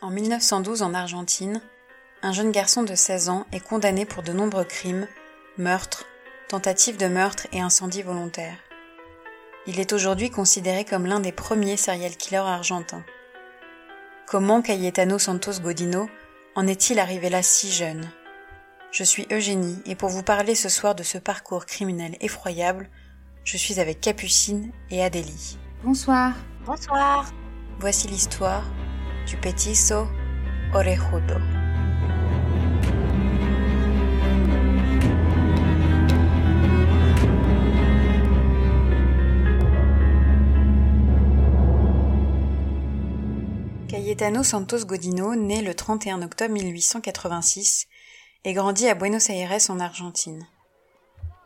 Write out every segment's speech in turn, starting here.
En 1912, en Argentine, un jeune garçon de 16 ans est condamné pour de nombreux crimes, meurtres, tentatives de meurtre et incendies volontaires. Il est aujourd'hui considéré comme l'un des premiers serial killers argentins. Comment Cayetano Santos Godino en est-il arrivé là si jeune? Je suis Eugénie et pour vous parler ce soir de ce parcours criminel effroyable, je suis avec Capucine et Adélie. Bonsoir. Bonsoir. Voici l'histoire du Petiso Orejudo. Cayetano Santos Godino naît le 31 octobre 1886 et grandit à Buenos Aires en Argentine.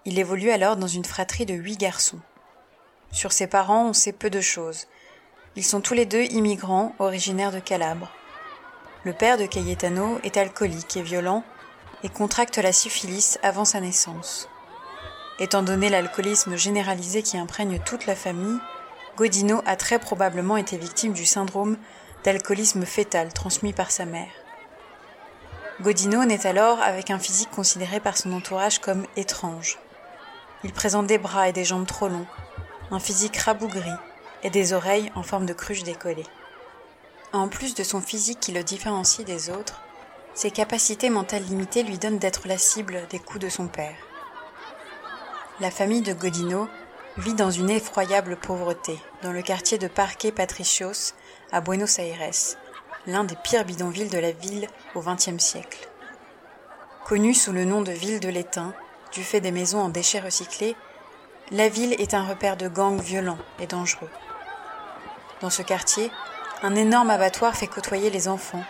Il évolue alors dans une fratrie de huit garçons. Sur ses parents, on sait peu de choses. Ils sont tous les deux immigrants originaires de Calabre. Le père de Cayetano est alcoolique et violent et contracte la syphilis avant sa naissance. Étant donné l'alcoolisme généralisé qui imprègne toute la famille, Godino a très probablement été victime du syndrome d'alcoolisme fœtal transmis par sa mère. Godino naît alors avec un physique considéré par son entourage comme étrange. Il présente des bras et des jambes trop longs, un physique rabougri et des oreilles en forme de cruche décollée. En plus de son physique qui le différencie des autres, ses capacités mentales limitées lui donnent d'être la cible des coups de son père. La famille de Godino vit dans une effroyable pauvreté dans le quartier de Parque Patricios à Buenos Aires, l'un des pires bidonvilles de la ville au XXe siècle. Connue sous le nom de ville de l'étain, du fait des maisons en déchets recyclés, la ville est un repère de gangs violents et dangereux. Dans ce quartier, un énorme abattoir fait côtoyer les enfants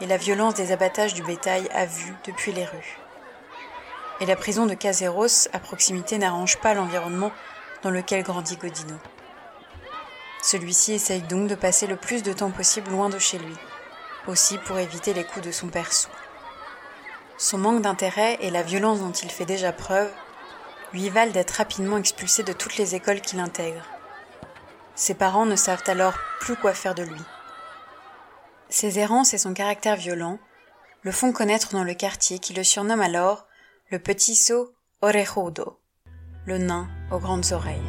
et la violence des abattages du bétail à vue depuis les rues. Et la prison de Caseros à proximité n'arrange pas l'environnement dans lequel grandit Godino. Celui-ci essaye donc de passer le plus de temps possible loin de chez lui, aussi pour éviter les coups de son père sous. Son manque d'intérêt et la violence dont il fait déjà preuve lui valent d'être rapidement expulsé de toutes les écoles qu'il intègre. Ses parents ne savent alors plus quoi faire de lui. Ses errances et son caractère violent le font connaître dans le quartier qui le surnomme alors le petit saut orejudo, le nain aux grandes oreilles.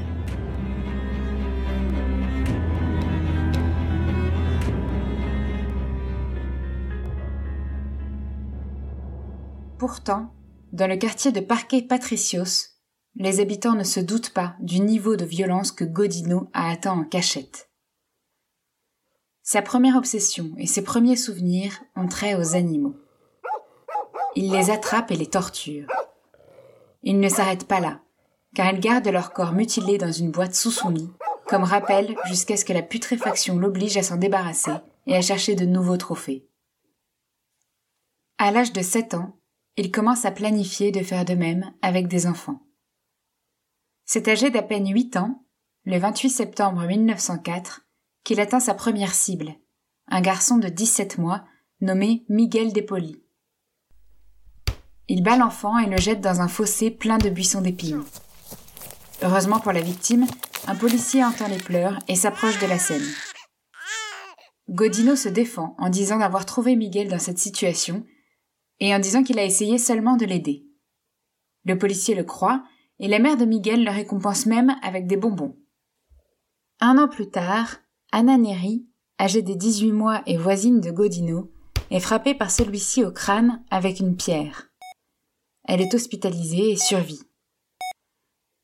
Pourtant, dans le quartier de Parque Patricios, les habitants ne se doutent pas du niveau de violence que Godino a atteint en cachette. Sa première obsession et ses premiers souvenirs ont trait aux animaux. Il les attrape et les torture. Il ne s'arrête pas là, car il garde leur corps mutilé dans une boîte sous son lit, comme rappel jusqu'à ce que la putréfaction l'oblige à s'en débarrasser et à chercher de nouveaux trophées. À l'âge de sept ans, il commence à planifier de faire de même avec des enfants. C'est âgé d'à peine huit ans, le 28 septembre 1904, qu'il atteint sa première cible, un garçon de 17 mois nommé Miguel Depoli. Il bat l'enfant et le jette dans un fossé plein de buissons d'épines. Heureusement pour la victime, un policier entend les pleurs et s'approche de la scène. Godino se défend en disant d'avoir trouvé Miguel dans cette situation et en disant qu'il a essayé seulement de l'aider. Le policier le croit, et la mère de Miguel le récompense même avec des bonbons. Un an plus tard, Anna Neri, âgée de 18 mois et voisine de Godino, est frappée par celui-ci au crâne avec une pierre. Elle est hospitalisée et survit.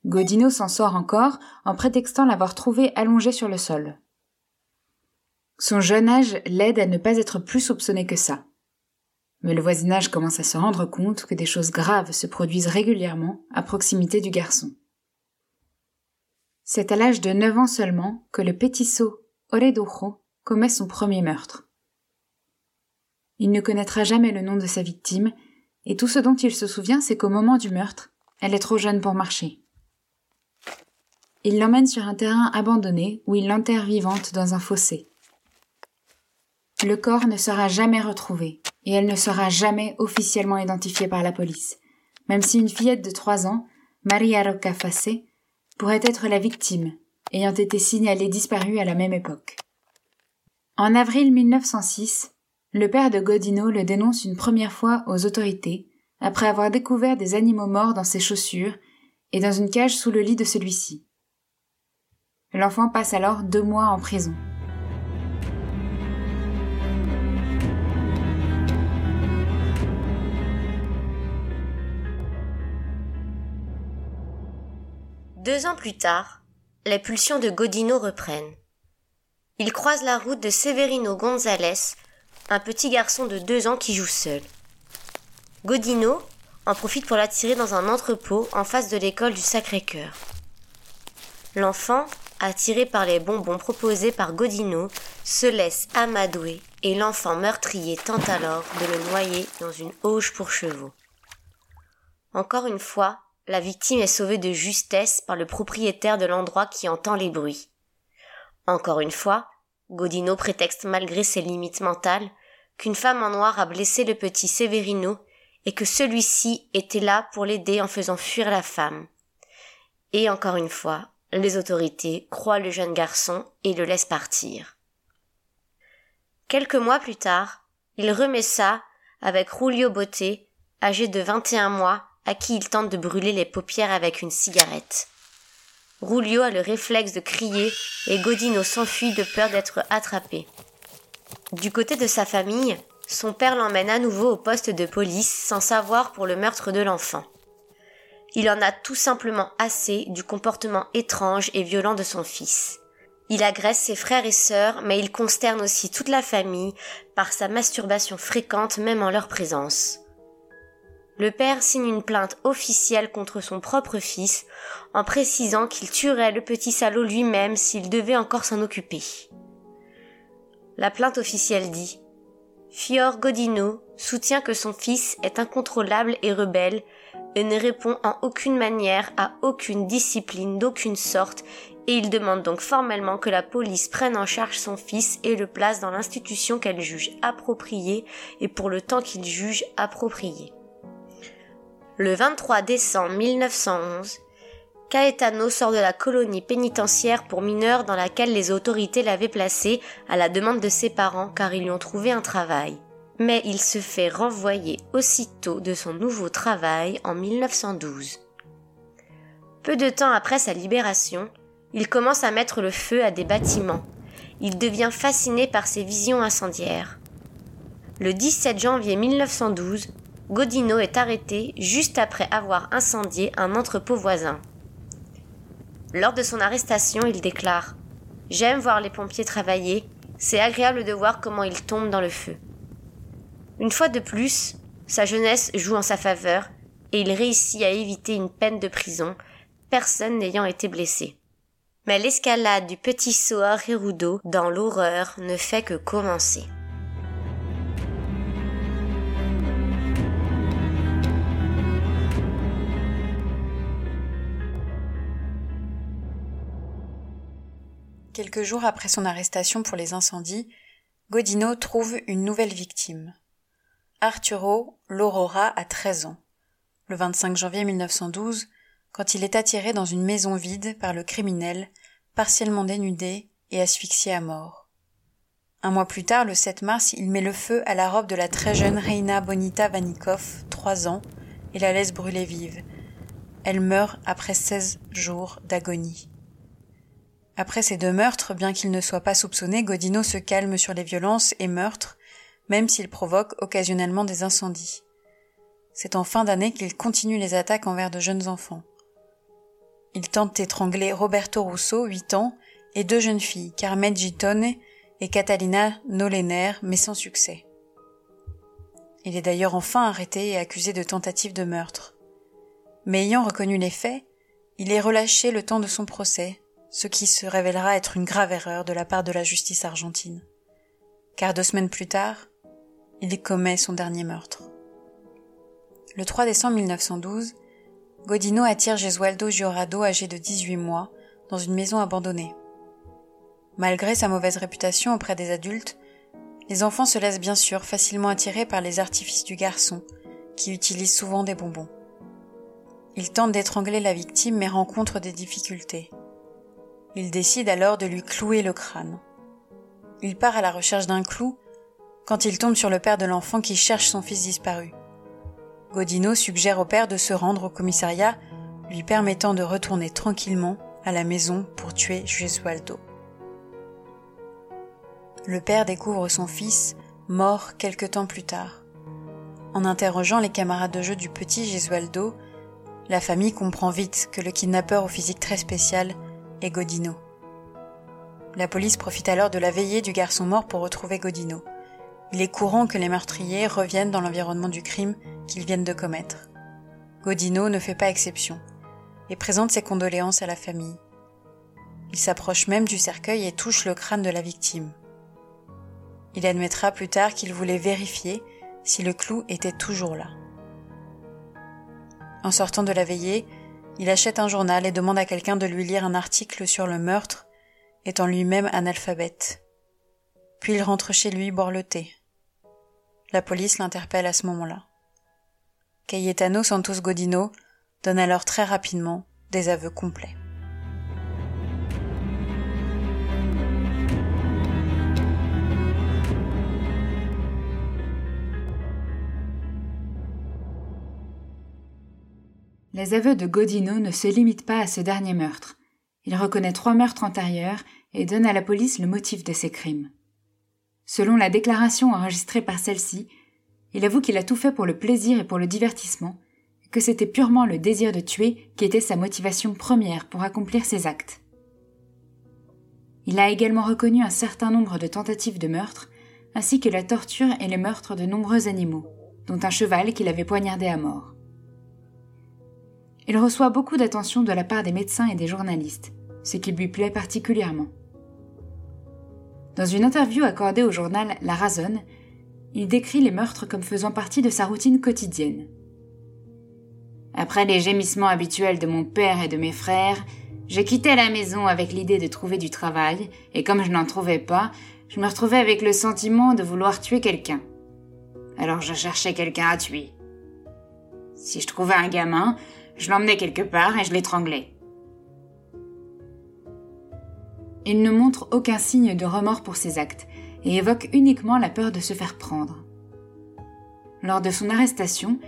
Godino s'en sort encore en prétextant l'avoir trouvée allongée sur le sol. Son jeune âge l'aide à ne pas être plus soupçonné que ça mais le voisinage commence à se rendre compte que des choses graves se produisent régulièrement à proximité du garçon. C'est à l'âge de neuf ans seulement que le pétissot Oredojo commet son premier meurtre. Il ne connaîtra jamais le nom de sa victime, et tout ce dont il se souvient, c'est qu'au moment du meurtre, elle est trop jeune pour marcher. Il l'emmène sur un terrain abandonné où il l'enterre vivante dans un fossé. Le corps ne sera jamais retrouvé, et elle ne sera jamais officiellement identifiée par la police, même si une fillette de trois ans, Maria Roca pourrait être la victime, ayant été signalée disparue à la même époque. En avril 1906, Le père de Godino le dénonce une première fois aux autorités, après avoir découvert des animaux morts dans ses chaussures et dans une cage sous le lit de celui-ci. L'enfant passe alors deux mois en prison. Deux ans plus tard, les pulsions de Godino reprennent. Il croise la route de Severino González, un petit garçon de deux ans qui joue seul. Godino en profite pour l'attirer dans un entrepôt en face de l'école du Sacré-Cœur. L'enfant, attiré par les bonbons proposés par Godino, se laisse amadouer et l'enfant meurtrier tente alors de le noyer dans une auge pour chevaux. Encore une fois, la victime est sauvée de justesse par le propriétaire de l'endroit qui entend les bruits. Encore une fois, Godino prétexte malgré ses limites mentales qu'une femme en noir a blessé le petit Severino et que celui-ci était là pour l'aider en faisant fuir la femme. Et encore une fois, les autorités croient le jeune garçon et le laissent partir. Quelques mois plus tard, il remet ça avec Julio Boté, âgé de 21 mois, à qui il tente de brûler les paupières avec une cigarette. Rulio a le réflexe de crier et Godino s'enfuit de peur d'être attrapé. Du côté de sa famille, son père l'emmène à nouveau au poste de police sans savoir pour le meurtre de l'enfant. Il en a tout simplement assez du comportement étrange et violent de son fils. Il agresse ses frères et sœurs, mais il consterne aussi toute la famille par sa masturbation fréquente même en leur présence. Le père signe une plainte officielle contre son propre fils en précisant qu'il tuerait le petit salaud lui-même s'il devait encore s'en occuper. La plainte officielle dit Fior Godino soutient que son fils est incontrôlable et rebelle et ne répond en aucune manière à aucune discipline d'aucune sorte et il demande donc formellement que la police prenne en charge son fils et le place dans l'institution qu'elle juge appropriée et pour le temps qu'il juge approprié. Le 23 décembre 1911, Caetano sort de la colonie pénitentiaire pour mineurs dans laquelle les autorités l'avaient placé à la demande de ses parents car ils lui ont trouvé un travail. Mais il se fait renvoyer aussitôt de son nouveau travail en 1912. Peu de temps après sa libération, il commence à mettre le feu à des bâtiments. Il devient fasciné par ses visions incendiaires. Le 17 janvier 1912, Godino est arrêté juste après avoir incendié un entrepôt voisin. Lors de son arrestation, il déclare J'aime voir les pompiers travailler, c'est agréable de voir comment ils tombent dans le feu. Une fois de plus, sa jeunesse joue en sa faveur et il réussit à éviter une peine de prison, personne n'ayant été blessé. Mais l'escalade du petit Soa Gerudo dans l'horreur ne fait que commencer. Quelques jours après son arrestation pour les incendies, Godino trouve une nouvelle victime. Arturo L'Aurora a 13 ans. Le 25 janvier 1912, quand il est attiré dans une maison vide par le criminel, partiellement dénudé et asphyxié à mort. Un mois plus tard, le 7 mars, il met le feu à la robe de la très jeune Reina Bonita Vanikov, 3 ans, et la laisse brûler vive. Elle meurt après 16 jours d'agonie. Après ces deux meurtres, bien qu'il ne soit pas soupçonné, Godino se calme sur les violences et meurtres, même s'il provoque occasionnellement des incendies. C'est en fin d'année qu'il continue les attaques envers de jeunes enfants. Il tente d'étrangler Roberto Russo, 8 ans, et deux jeunes filles, Carmen Gitone et Catalina Nolener, mais sans succès. Il est d'ailleurs enfin arrêté et accusé de tentative de meurtre. Mais ayant reconnu les faits, il est relâché le temps de son procès, ce qui se révélera être une grave erreur de la part de la justice argentine. Car deux semaines plus tard, il commet son dernier meurtre. Le 3 décembre 1912, Godino attire Gesualdo Giorado âgé de 18 mois dans une maison abandonnée. Malgré sa mauvaise réputation auprès des adultes, les enfants se laissent bien sûr facilement attirer par les artifices du garçon, qui utilise souvent des bonbons. Il tente d'étrangler la victime mais rencontre des difficultés. Il décide alors de lui clouer le crâne. Il part à la recherche d'un clou, quand il tombe sur le père de l'enfant qui cherche son fils disparu. Godino suggère au père de se rendre au commissariat, lui permettant de retourner tranquillement à la maison pour tuer Gesualdo. Le père découvre son fils mort quelque temps plus tard. En interrogeant les camarades de jeu du petit Gesualdo, la famille comprend vite que le kidnappeur au physique très spécial est Godino. La police profite alors de la veillée du garçon mort pour retrouver Godino. Il est courant que les meurtriers reviennent dans l'environnement du crime qu'ils viennent de commettre. Godino ne fait pas exception et présente ses condoléances à la famille. Il s'approche même du cercueil et touche le crâne de la victime. Il admettra plus tard qu'il voulait vérifier si le clou était toujours là. En sortant de la veillée, il achète un journal et demande à quelqu'un de lui lire un article sur le meurtre, étant lui-même analphabète. Puis il rentre chez lui boire le thé. La police l'interpelle à ce moment-là. Cayetano Santos Godino donne alors très rapidement des aveux complets. Les aveux de Godino ne se limitent pas à ce dernier meurtre. Il reconnaît trois meurtres antérieurs et donne à la police le motif de ces crimes. Selon la déclaration enregistrée par celle-ci, il avoue qu'il a tout fait pour le plaisir et pour le divertissement, et que c'était purement le désir de tuer qui était sa motivation première pour accomplir ses actes. Il a également reconnu un certain nombre de tentatives de meurtre, ainsi que la torture et les meurtres de nombreux animaux, dont un cheval qu'il avait poignardé à mort. Il reçoit beaucoup d'attention de la part des médecins et des journalistes, ce qui lui plaît particulièrement. Dans une interview accordée au journal La Razonne, il décrit les meurtres comme faisant partie de sa routine quotidienne. Après les gémissements habituels de mon père et de mes frères, je quittais la maison avec l'idée de trouver du travail, et comme je n'en trouvais pas, je me retrouvais avec le sentiment de vouloir tuer quelqu'un. Alors je cherchais quelqu'un à tuer. Si je trouvais un gamin, je l'emmenais quelque part et je l'étranglais. Il ne montre aucun signe de remords pour ses actes et évoque uniquement la peur de se faire prendre. Lors de son arrestation,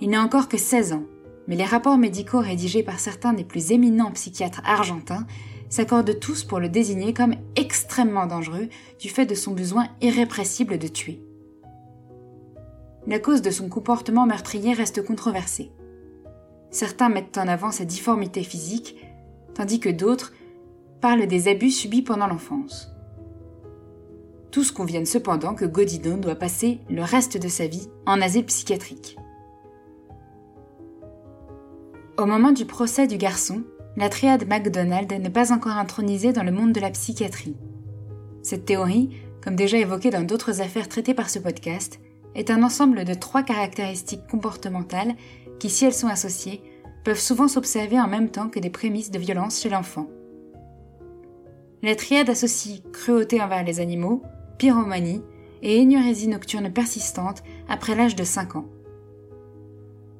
il n'a encore que 16 ans, mais les rapports médicaux rédigés par certains des plus éminents psychiatres argentins s'accordent tous pour le désigner comme extrêmement dangereux du fait de son besoin irrépressible de tuer. La cause de son comportement meurtrier reste controversée. Certains mettent en avant sa difformité physique, tandis que d'autres parlent des abus subis pendant l'enfance. Tous conviennent cependant que Godino doit passer le reste de sa vie en asile psychiatrique. Au moment du procès du garçon, la triade MacDonald n'est pas encore intronisée dans le monde de la psychiatrie. Cette théorie, comme déjà évoquée dans d'autres affaires traitées par ce podcast, est un ensemble de trois caractéristiques comportementales qui, si elles sont associées, peuvent souvent s'observer en même temps que des prémices de violence chez l'enfant. La triade associe cruauté envers les animaux, pyromanie et énurésie nocturne persistante après l'âge de 5 ans.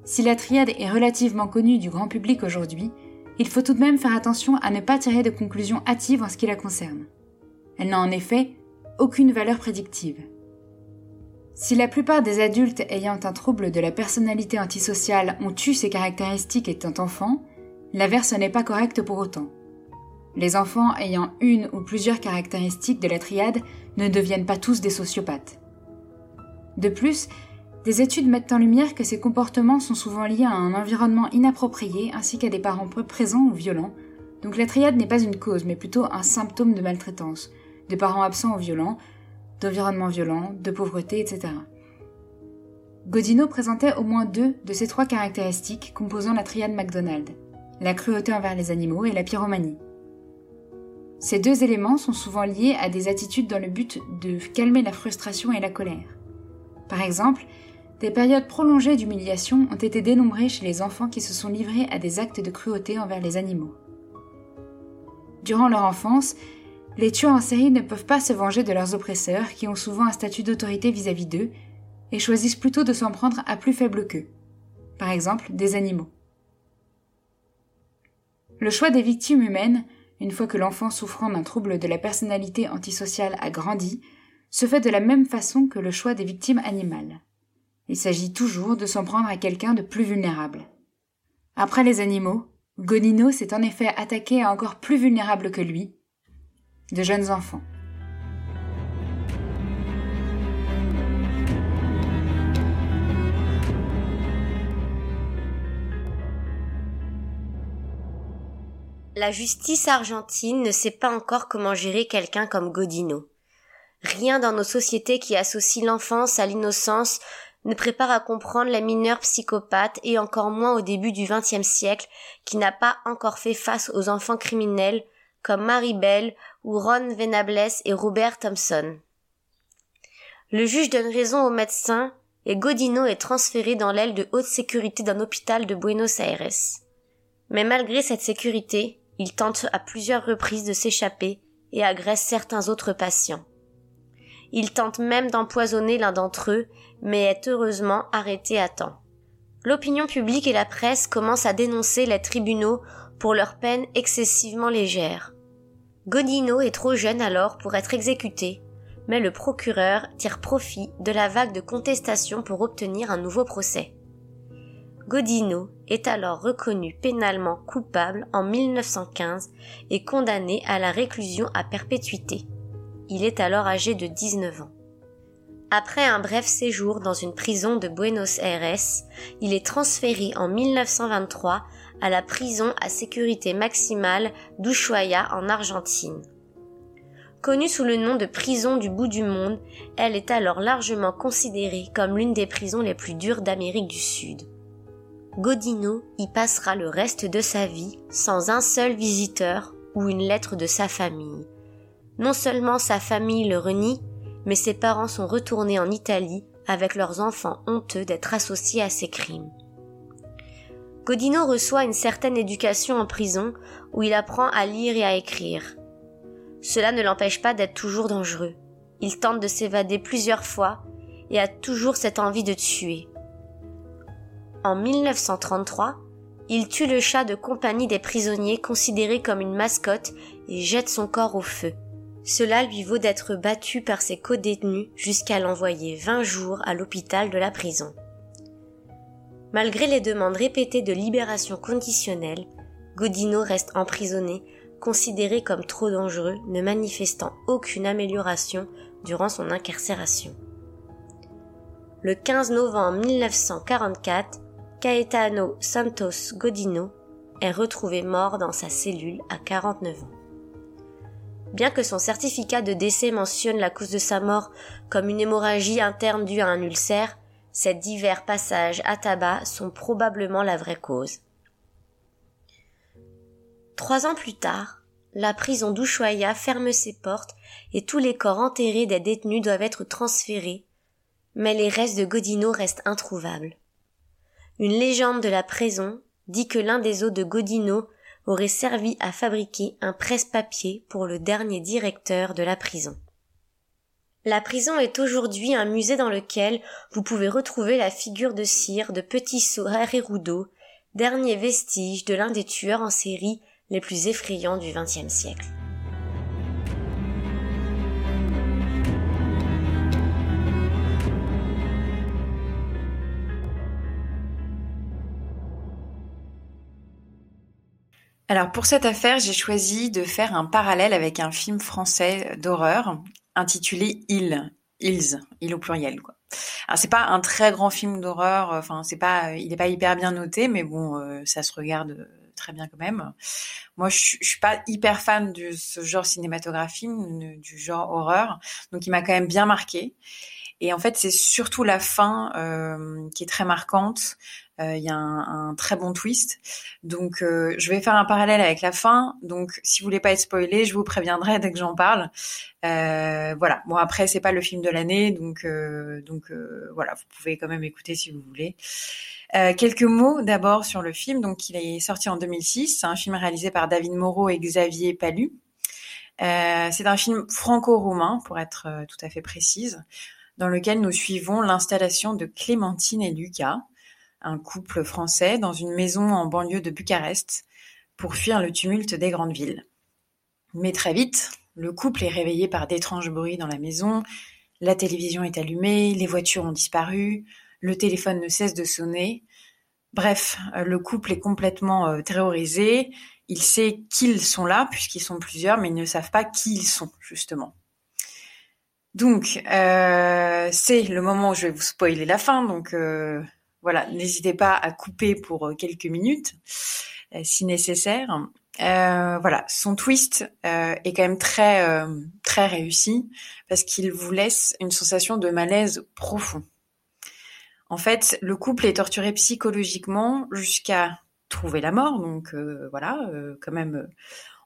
Si la triade est relativement connue du grand public aujourd'hui, il faut tout de même faire attention à ne pas tirer de conclusions hâtives en ce qui la concerne. Elle n'a en effet aucune valeur prédictive. Si la plupart des adultes ayant un trouble de la personnalité antisociale ont eu ces caractéristiques étant enfants, l'inverse n'est pas correct pour autant. Les enfants ayant une ou plusieurs caractéristiques de la triade ne deviennent pas tous des sociopathes. De plus, des études mettent en lumière que ces comportements sont souvent liés à un environnement inapproprié ainsi qu'à des parents présents ou violents, donc la triade n'est pas une cause mais plutôt un symptôme de maltraitance, de parents absents ou violents, d'environnement violent, de pauvreté, etc. Godino présentait au moins deux de ces trois caractéristiques composant la triade McDonald, la cruauté envers les animaux et la pyromanie. Ces deux éléments sont souvent liés à des attitudes dans le but de calmer la frustration et la colère. Par exemple, des périodes prolongées d'humiliation ont été dénombrées chez les enfants qui se sont livrés à des actes de cruauté envers les animaux. Durant leur enfance, les tueurs en série ne peuvent pas se venger de leurs oppresseurs, qui ont souvent un statut d'autorité vis-à-vis d'eux, et choisissent plutôt de s'en prendre à plus faible qu'eux, par exemple des animaux. Le choix des victimes humaines, une fois que l'enfant souffrant d'un trouble de la personnalité antisociale a grandi, se fait de la même façon que le choix des victimes animales. Il s'agit toujours de s'en prendre à quelqu'un de plus vulnérable. Après les animaux, Godino s'est en effet attaqué à encore plus vulnérables que lui, de jeunes enfants. La justice argentine ne sait pas encore comment gérer quelqu'un comme Godino. Rien dans nos sociétés qui associe l'enfance à l'innocence ne prépare à comprendre la mineure psychopathe et encore moins au début du XXe siècle qui n'a pas encore fait face aux enfants criminels comme Maribel ou Ron Venables et Robert Thompson. Le juge donne raison au médecin et Godino est transféré dans l'aile de haute sécurité d'un hôpital de Buenos Aires. Mais malgré cette sécurité, il tente à plusieurs reprises de s'échapper et agresse certains autres patients. Il tente même d'empoisonner l'un d'entre eux, mais est heureusement arrêté à temps. L'opinion publique et la presse commencent à dénoncer les tribunaux pour leurs peines excessivement légères. Godino est trop jeune alors pour être exécuté, mais le procureur tire profit de la vague de contestation pour obtenir un nouveau procès. Godino est alors reconnu pénalement coupable en 1915 et condamné à la réclusion à perpétuité. Il est alors âgé de 19 ans. Après un bref séjour dans une prison de Buenos Aires, il est transféré en 1923 à la prison à sécurité maximale d'Ushuaia en Argentine. Connue sous le nom de prison du bout du monde, elle est alors largement considérée comme l'une des prisons les plus dures d'Amérique du Sud. Godino y passera le reste de sa vie sans un seul visiteur ou une lettre de sa famille. Non seulement sa famille le renie, mais ses parents sont retournés en Italie avec leurs enfants honteux d'être associés à ces crimes. Godino reçoit une certaine éducation en prison où il apprend à lire et à écrire. Cela ne l'empêche pas d'être toujours dangereux. Il tente de s'évader plusieurs fois et a toujours cette envie de tuer. En 1933, il tue le chat de compagnie des prisonniers considéré comme une mascotte et jette son corps au feu. Cela lui vaut d'être battu par ses codétenus jusqu'à l'envoyer 20 jours à l'hôpital de la prison. Malgré les demandes répétées de libération conditionnelle, Godino reste emprisonné, considéré comme trop dangereux, ne manifestant aucune amélioration durant son incarcération. Le 15 novembre 1944, Caetano Santos Godino est retrouvé mort dans sa cellule à 49 ans. Bien que son certificat de décès mentionne la cause de sa mort comme une hémorragie interne due à un ulcère, ces divers passages à tabac sont probablement la vraie cause. Trois ans plus tard, la prison d'Ushuaia ferme ses portes et tous les corps enterrés des détenus doivent être transférés, mais les restes de Godino restent introuvables. Une légende de la prison dit que l'un des os de Godino aurait servi à fabriquer un presse-papier pour le dernier directeur de la prison. La prison est aujourd'hui un musée dans lequel vous pouvez retrouver la figure de cire de Petit Soher et Roudot, dernier vestige de l'un des tueurs en série les plus effrayants du XXe siècle. Alors pour cette affaire, j'ai choisi de faire un parallèle avec un film français d'horreur intitulé Il, Ils, Il au pluriel quoi. Alors c'est pas un très grand film d'horreur, enfin c'est pas, il est pas hyper bien noté, mais bon, euh, ça se regarde très bien quand même. Moi, je, je suis pas hyper fan de ce genre cinématographique, du genre horreur, donc il m'a quand même bien marqué. Et en fait, c'est surtout la fin euh, qui est très marquante. Euh, il y a un, un, très bon twist. Donc, euh, je vais faire un parallèle avec la fin. Donc, si vous voulez pas être spoilé, je vous préviendrai dès que j'en parle. Euh, voilà. Bon, après, c'est pas le film de l'année, donc euh, donc voilà, vous pouvez quand même écouter si vous voulez. quelques mots d'abord sur le film. Donc, il est sorti en 2006. C'est un film réalisé par David Moreau et Xavier Palu. c'est un film franco-roumain, pour être tout à fait précise dans lequel nous suivons l'installation de Clémentine et Lucas, un couple français, dans une maison en banlieue de Bucarest, pour fuir le tumulte des grandes villes. Mais très vite, le couple est réveillé par d'étranges bruits dans la maison, La télévision est allumée, les voitures ont disparu, le téléphone ne cesse de sonner. Bref, le couple est complètement terrorisé. Il sait qu'ils sont là, puisqu'ils sont plusieurs, mais ils ne savent pas qui ils sont, justement. Donc, euh, c'est le moment où je vais vous spoiler la fin. Donc, euh, voilà, n'hésitez pas à couper pour euh, quelques minutes, si nécessaire. voilà, son twist est quand même très très réussi parce qu'il vous laisse une sensation de malaise profond. En fait, le couple est torturé psychologiquement jusqu'à trouver la mort. Donc voilà, quand même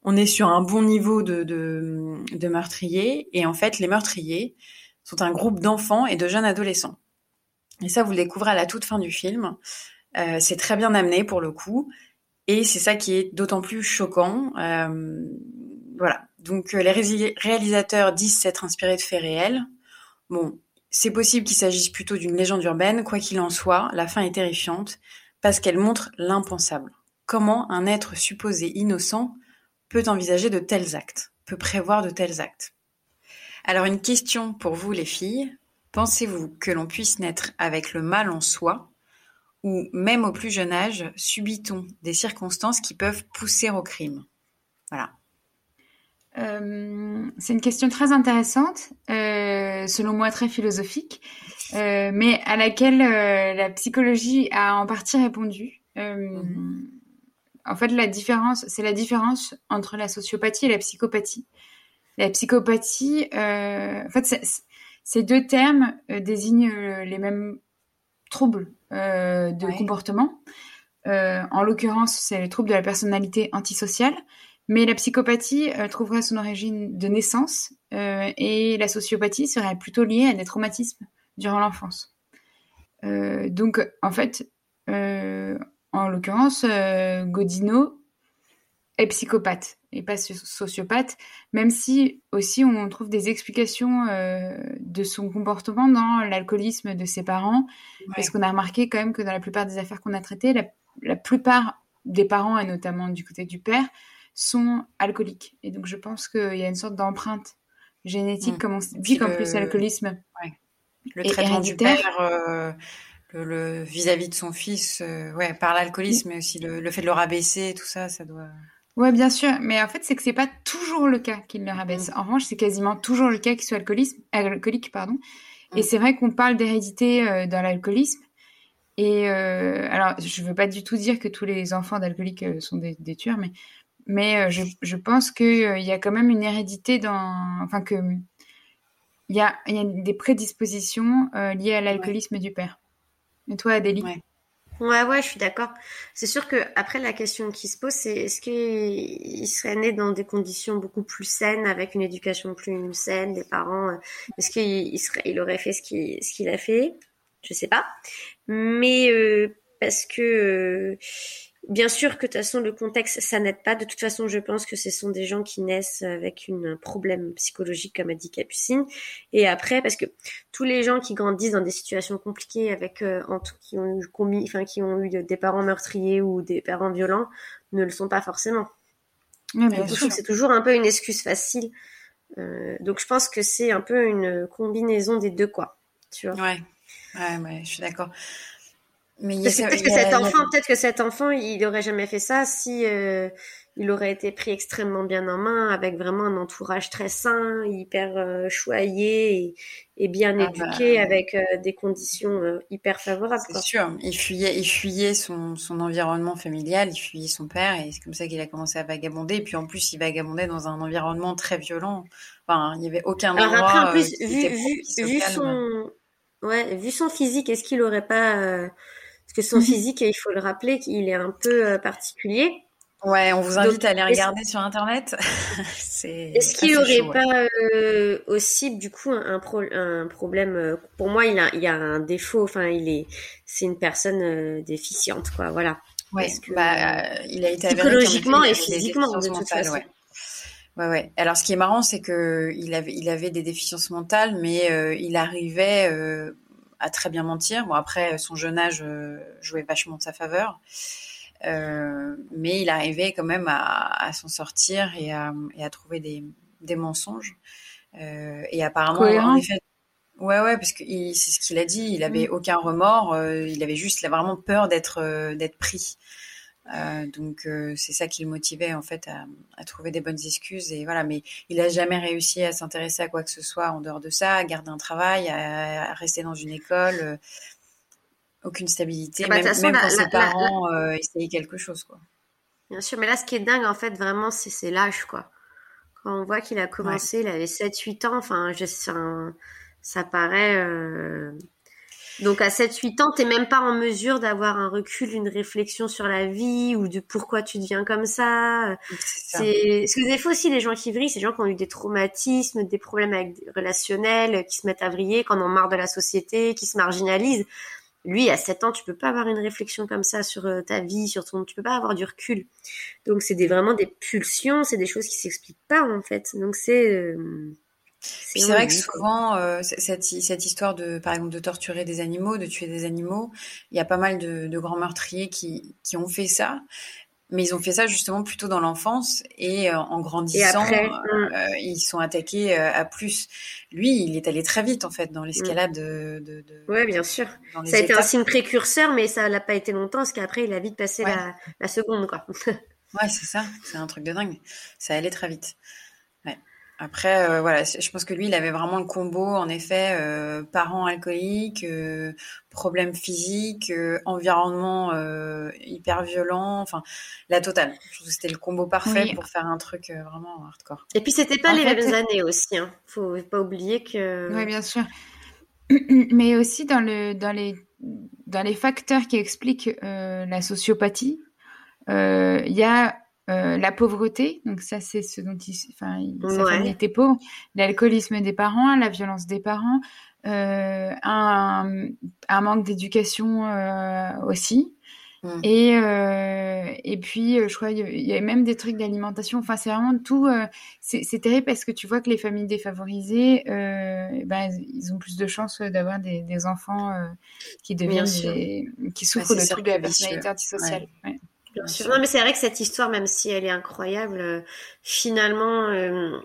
on est sur un bon niveau de, de, meurtriers. Et en fait, les meurtriers sont un groupe d'enfants et de jeunes adolescents. Et ça, vous le découvrez à la toute fin du film. Euh, c'est très bien amené pour le coup. Et c'est ça qui est d'autant plus choquant. Euh, voilà. Donc euh, les réalisateurs disent s'être inspirés de faits réels. Bon, c'est possible qu'il s'agisse plutôt d'une légende urbaine. Quoi qu'il en soit, la fin est terrifiante parce qu'elle montre l'impensable. Comment un être supposé innocent peut envisager de tels actes, peut prévoir de tels actes? Alors une question pour vous les filles, pensez-vous que l'on puisse naître avec le mal en soi ou même au plus jeune âge, subit-on des circonstances qui peuvent pousser au crime? Voilà. Euh, c'est une question très intéressante, euh, selon moi très philosophique, euh, mais à laquelle la psychologie a en partie répondu. Mhm en fait, la différence, c'est la différence entre la sociopathie et la psychopathie. La psychopathie, en fait, ces deux termes euh, désignent euh, les mêmes troubles de comportement. en l'occurrence, c'est le trouble de la personnalité antisociale. Mais la psychopathie trouverait son origine de naissance et la sociopathie serait plutôt liée à des traumatismes durant l'enfance. donc, en fait, en l'occurrence, euh, Godino est psychopathe et pas sociopathe, même si aussi on trouve des explications euh, de son comportement dans l'alcoolisme de ses parents, parce qu'on a remarqué quand même que dans la plupart des affaires qu'on a traitées, la, plupart des parents, et notamment du côté du père, sont alcooliques. Et donc je pense qu'il y a une sorte d'empreinte génétique, mm. comme on dit qu'en plus l'alcoolisme le traitement du père, euh, le vis-à-vis de son fils, euh, ouais, par l'alcoolisme, mais aussi le, fait de le rabaisser, tout ça, ça doit. Ouais, bien sûr, mais en fait, c'est que c'est pas toujours le cas qu'il le rabaisse. En revanche, c'est quasiment toujours le cas qu'il soit alcoolique, pardon. Et mm. c'est vrai qu'on parle d'hérédité euh, dans l'alcoolisme. Et euh, alors, je veux pas du tout dire que tous les enfants d'alcooliques sont des, des, tueurs, mais mais je, je, pense qu'il y a quand même une hérédité dans, enfin que il y a, y a des prédispositions liées à l'alcoolisme du père. Et toi, Adélie? Ouais. Ouais, je suis d'accord. C'est sûr que après la question qui se pose, c'est est-ce qu'il serait né dans des conditions beaucoup plus saines, avec une éducation plus saine, des parents, euh, est-ce qu'il serait, il aurait fait ce qu'il ce qu'il a fait? Je sais pas. Mais euh, parce que euh, Bien sûr que de toute façon le contexte ça n'aide pas. De toute façon, je pense que ce sont des gens qui naissent avec un problème psychologique, comme a dit Capucine. Et après, parce que tous les gens qui grandissent dans des situations compliquées, avec euh, en tout, qui ont eu commis, enfin qui ont eu des parents meurtriers ou des parents violents, ne le sont pas forcément. c'est toujours un peu une excuse facile. Euh, donc je pense que c'est un peu une combinaison des deux quoi. Tu vois? Ouais, ouais, ouais, je suis d'accord. Mais peut-être que cet enfant, peut-être que cet enfant, il aurait jamais fait ça si euh, il aurait été pris extrêmement bien en main, avec vraiment un entourage très sain, hyper euh, choyé et, bien ah éduqué, bah, avec euh, des conditions hyper favorables. C'est sûr. Il fuyait, il fuyait son, son environnement familial, il fuyait son père, et c'est comme ça qu'il a commencé à vagabonder. Et puis en plus, il vagabondait dans un environnement très violent. Enfin, il n'y avait aucun Alors après, en plus, vu, vu, vu son, ouais, vu son physique, est-ce qu'il aurait pas parce que son mhm. physique, il faut le rappeler, qu'il est un peu euh, particulier. Ouais, on vous invite à aller regarder sur internet. Est-ce qu'il aurait pas euh, aussi du coup un, un problème euh, Pour moi, il a, il a un défaut. Enfin, il est, c'est une personne déficiente, quoi. Voilà. Ouais. Que, bah, il a été psychologiquement et physiquement de toute façon. Ouais. Ouais, ouais. Alors, ce qui est marrant, c'est que il avait, il avait des déficiences mentales, mais il arrivait à très bien mentir. Bon, après, son jeune âge euh, jouait vachement de sa faveur. Euh, mais il arrivait quand même à, s'en sortir et à, trouver des, mensonges. Euh, et apparemment, en effet, Ouais, ouais, parce que c'est ce qu'il a dit. Il avait mm. aucun remords. il avait juste, il vraiment peur d'être d'être pris. Euh, donc euh, c'est ça qui le motivait en fait à, trouver des bonnes excuses et voilà. Mais il a jamais réussi à s'intéresser à quoi que ce soit en dehors de ça, à garder un travail, à, rester dans une école, euh, aucune stabilité, ah bah, même, même quand ses parents essayaient quelque chose quoi. Bien sûr, mais là ce qui est dingue en fait vraiment c'est l'âge quoi. Quand on voit qu'il a commencé, il avait 7-8 ans, enfin je, ça paraît donc à 7-8 ans, t'es même pas en mesure d'avoir un recul, une réflexion sur la vie ou de pourquoi tu deviens comme ça. C'est ce que des fois aussi les gens qui vrillent, c'est des gens qui ont eu des traumatismes, des problèmes avec relationnels, qui se mettent à vriller, qui en ont marre de la société, qui se marginalisent. Lui, à 7 ans, tu peux pas avoir une réflexion comme ça sur euh, ta vie, sur ton, tu peux pas avoir du recul. Donc c'est des, vraiment des pulsions, c'est des choses qui s'expliquent pas en fait. Donc c'est euh, c'est vrai que souvent, euh, cette, cette, histoire de, par exemple, de torturer des animaux, de tuer des animaux, il y a pas mal de, de grands meurtriers qui, qui, ont fait ça, mais ils ont fait ça justement plutôt dans l'enfance et euh, en grandissant, euh, mm. ils sont attaqués à plus. Lui, il est allé très vite en fait dans l'escalade mm. de, de, de, Ouais, bien sûr. Ça a été un signe précurseur, mais ça n'a pas été longtemps parce qu'après, il a vite passé la, la seconde, quoi. ouais, c'est ça. C'est un truc de dingue. Ça allait très vite. Après, euh, voilà, je pense que lui, il avait vraiment le combo, en effet, euh, parents alcooliques, euh, problèmes physiques, euh, environnement hyper violent, enfin, la totale. Je trouve que c'était le combo parfait pour faire un truc vraiment hardcore. Et puis, c'était pas les mêmes années aussi, hein. Faut pas oublier que. Oui, bien sûr. Mais aussi dans le dans les dans les facteurs qui expliquent la sociopathie, il y a euh, la pauvreté, donc ça c'est ce dont il, enfin, sa famille était pauvre, l'alcoolisme des parents, la violence des parents, euh, un, un, manque d'éducation euh, aussi, mmh. et et puis je crois il y, a même des trucs d'alimentation. Enfin c'est vraiment tout. c'est terrible parce que tu vois que les familles défavorisées, ben, ils ont plus de chances d'avoir des, des, enfants qui deviennent des, qui souffrent de trucs de la personnalité antisociale. Ouais. Non, mais c'est vrai que cette histoire, même si elle est incroyable, euh, finalement, euh,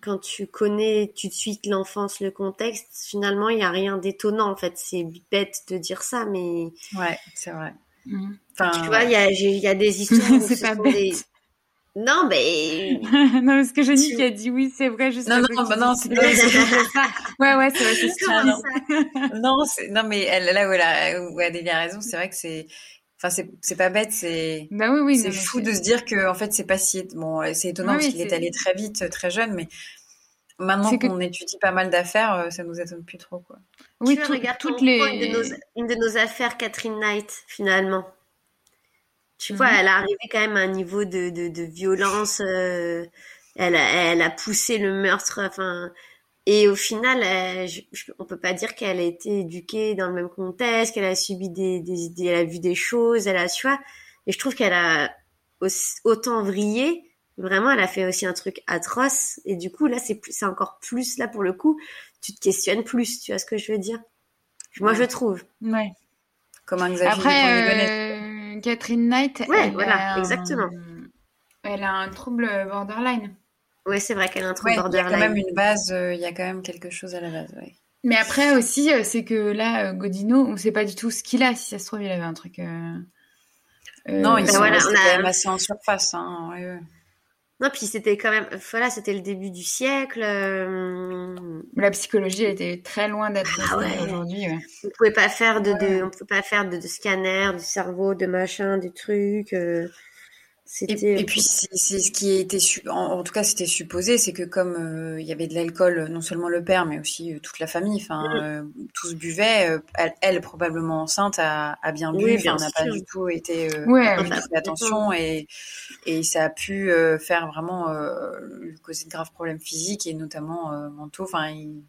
quand tu connais tout de suite l'enfance, le contexte, finalement, il n'y a rien d'étonnant. En fait, c'est bête de dire ça, mais. Ouais, c'est vrai. Mmh. Enfin, tu vois, il y a, y a, des histoires. c'est pas bête. Non, mais. non, parce que Jenny qui a dit oui, c'est vrai, juste. Non, non, bah non, c'est pas ça. Ouais, ouais, c'est vrai, c'est ça. Non, non, non, mais elle, là où elle a, où elle a raison, c'est vrai que c'est Enfin, c'est pas bête, c'est bah oui, oui, c'est fou de se dire que en fait c'est pas si bon, c'est étonnant parce qu'il est... allé très vite, très jeune, mais maintenant qu'on étudie pas mal d'affaires, euh, ça nous étonne plus trop quoi. Oui, tu regardes toutes les une de, nos, affaires, Catherine Knight, finalement. Tu vois, mhm. elle a arrivé quand même à un niveau de, de, violence. Euh, elle, a, elle a poussé le meurtre. Enfin, et au final, elle, on peut pas dire qu'elle a été éduquée dans le même contexte, qu'elle a subi des, des, idées, elle a vu des choses, elle a, tu vois. Et je trouve qu'elle a autant vrillé. Vraiment, elle a fait aussi un truc atroce. Et du coup, là, c'est c'est encore plus, là, pour le coup, tu te questionnes plus. Tu vois ce que je veux dire? Moi, je trouve. Ouais. Comme un Xavier Après, euh, Catherine Knight. Ouais, voilà, exactement. Elle a un trouble borderline. Oui, c'est vrai qu'elle a un truc borderline. Il y a quand même une base, euh, il y a quand même quelque chose à la base, ouais. Mais après aussi, euh, c'est que là, euh, Godino, on ne sait pas du tout ce qu'il a. Si ça se trouve, il avait un truc. non, il ben voilà, on a... quand même assez en surface. Hein. Ouais, Non, puis c'était quand même, voilà, c'était le début du siècle. La psychologie était très loin d'être ah, ouais. aujourd'hui. Ouais. On pouvait pas faire de, de on pouvait pas faire de, de, scanner du cerveau, de machin, des trucs. Et, puis c'est ce qui était en, en, tout cas c'était supposé, c'est que comme euh, il y avait de l'alcool, non seulement le père mais aussi euh, toute la famille, enfin euh, tous buvaient. Elle, probablement enceinte a, a bien bu, on n'a pas du tout été ouais, fait attention et et ça a pu faire vraiment causer de graves problèmes physiques et notamment mentaux. Enfin il,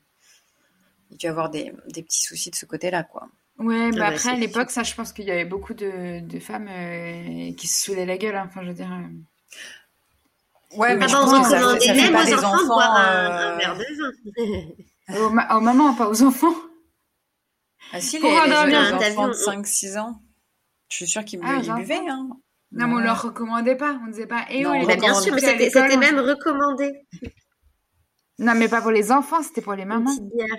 il a avoir des, des petits soucis de ce côté-là quoi. Ouais, bah après, à l'époque, ça, je pense qu'il y avait beaucoup de, de femmes euh, qui se saoulaient la gueule. Hein. Enfin, je veux dire. Euh. Ouais, mais ah je pense que ça, ça fait pas des enfants. enfants un, un, verre de vin. aux, ma aux, mamans, pas aux enfants. Ah si, Pour les, les, les enfants de 5-6 ans, je suis sûre qu'ils ah, buvaient. Hein. Non, mais on leur recommandait pas. On disait pas, eh non, ouais, bah, bien sûr, mais c'était même recommandé. Non, mais pas pour les enfants, c'était pour les mamans. Une petite bière.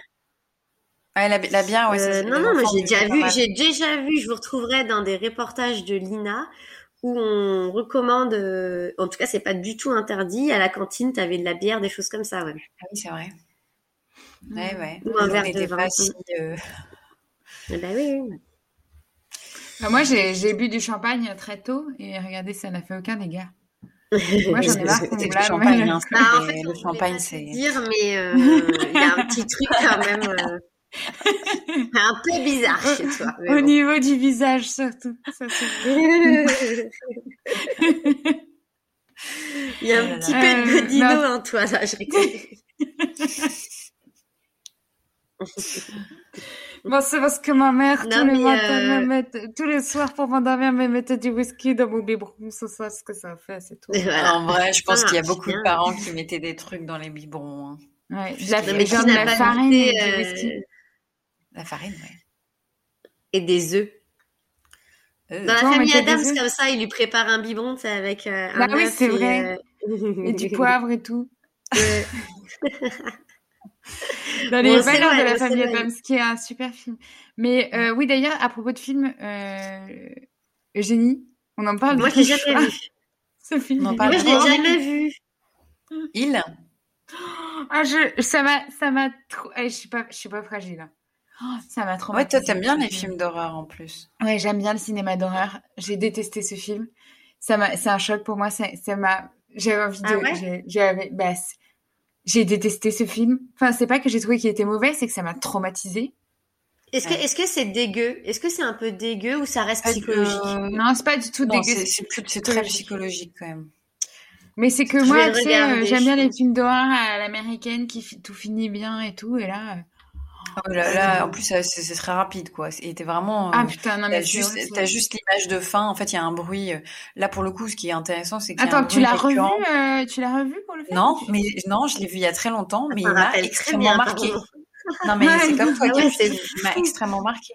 Ouais, la, la bière, ouais. Euh, non, non, mais j'ai déjà vu, j'ai déjà vu, je vous retrouverai dans des reportages de Lina où on recommande, euh, en tout cas, c'est pas du tout interdit. À la cantine, t'avais de la bière, des choses comme ça, ouais. Ah oui, c'est vrai. Ouais, ouais. Ou un Nous, verre on de vin. pas si, euh, ben oui, oui. Bah, moi, j'ai j'ai bu du champagne très tôt et regardez, ça n'a fait aucun dégât. Moi, j'en ai marre qu'on le champagne, hein, Bah, en c'est- fait, le champagne, c'est. dire, mais euh, il y a un petit truc quand même euh, un peu bizarre chez toi. mais Au bon. niveau du visage, surtout. Ça, c'est- Il y a Oh un petit là. peu de Euh, godino non. en toi, là, je rigole. Bon, c'est parce que ma mère, Non, tous les matins, euh, me mettait- tous les soirs pour m'endormir, me mettait du whisky dans mon biberon. C'est ça ce que ça a fait, c'est tout. Voilà. En vrai, je pense qu'il y a beaucoup de parents qui mettaient des trucs dans les biberons. hein. Ouais, la, Non, mais genre qui de n'a la pas farine goûté, du euh, whisky. La farine, ouais. et des œufs. Euh, Dans la famille Adams, comme ça, il lui prépare un biberon, tu sais, avec euh, un Bah oui, c'est vrai. euh, Et du poivre et tout. Ouais. Dans les Bon, c'est valeurs vrai, de la bon, c'est famille. Adams, qui est un super film. Mais euh, oui, d'ailleurs, à propos de film, euh, Eugénie, on en parle Moi, je l'ai jamais vu. Ce film. On en parle Moi, je l'ai jamais vu. Il Ah, je, ça m'a, ça m'a trop, eh, je suis pas, je suis pas fragile. Oh, ça m'a trop. Ouais, toi, t'aimes bien les films d'horreur en plus. Ouais, j'aime bien le cinéma d'horreur. J'ai détesté ce film. Ça m'a, c'est un choc pour moi. Ça, ça m'a, j'avais envie de, Ah ouais j'avais, bah, j'ai détesté ce film. Enfin, c'est pas que j'ai trouvé qu'il était mauvais, c'est que ça m'a traumatisé. Est-ce que est-ce que c'est dégueu? Est-ce que c'est un peu dégueu ou ça reste psychologique? euh, Non, c'est pas du tout non, dégueu. c'est c'est plus- c'est très psychologique quand même. Mais c'est que Je moi, tu sais, euh, regarder, j'aime bien les films d'horreur à l'américaine qui tout finit bien et tout. Et là, euh, Oh là, là, en plus, ça, c'est très rapide, quoi. Et t'es vraiment. ah euh, putain, non T'as mais juste, l'image de fin. En fait, il y a un bruit. euh, Là, pour le coup, ce qui est intéressant, c'est qu'il y a un Attends, tu bruit l'as revu, euh, tu l'as revu pour le faire Non, mais non, je l'ai vu il y a très longtemps, mais il m'a extrêmement marqué. Non, mais Ouais. c'est comme toi, ouais, m'a extrêmement marqué.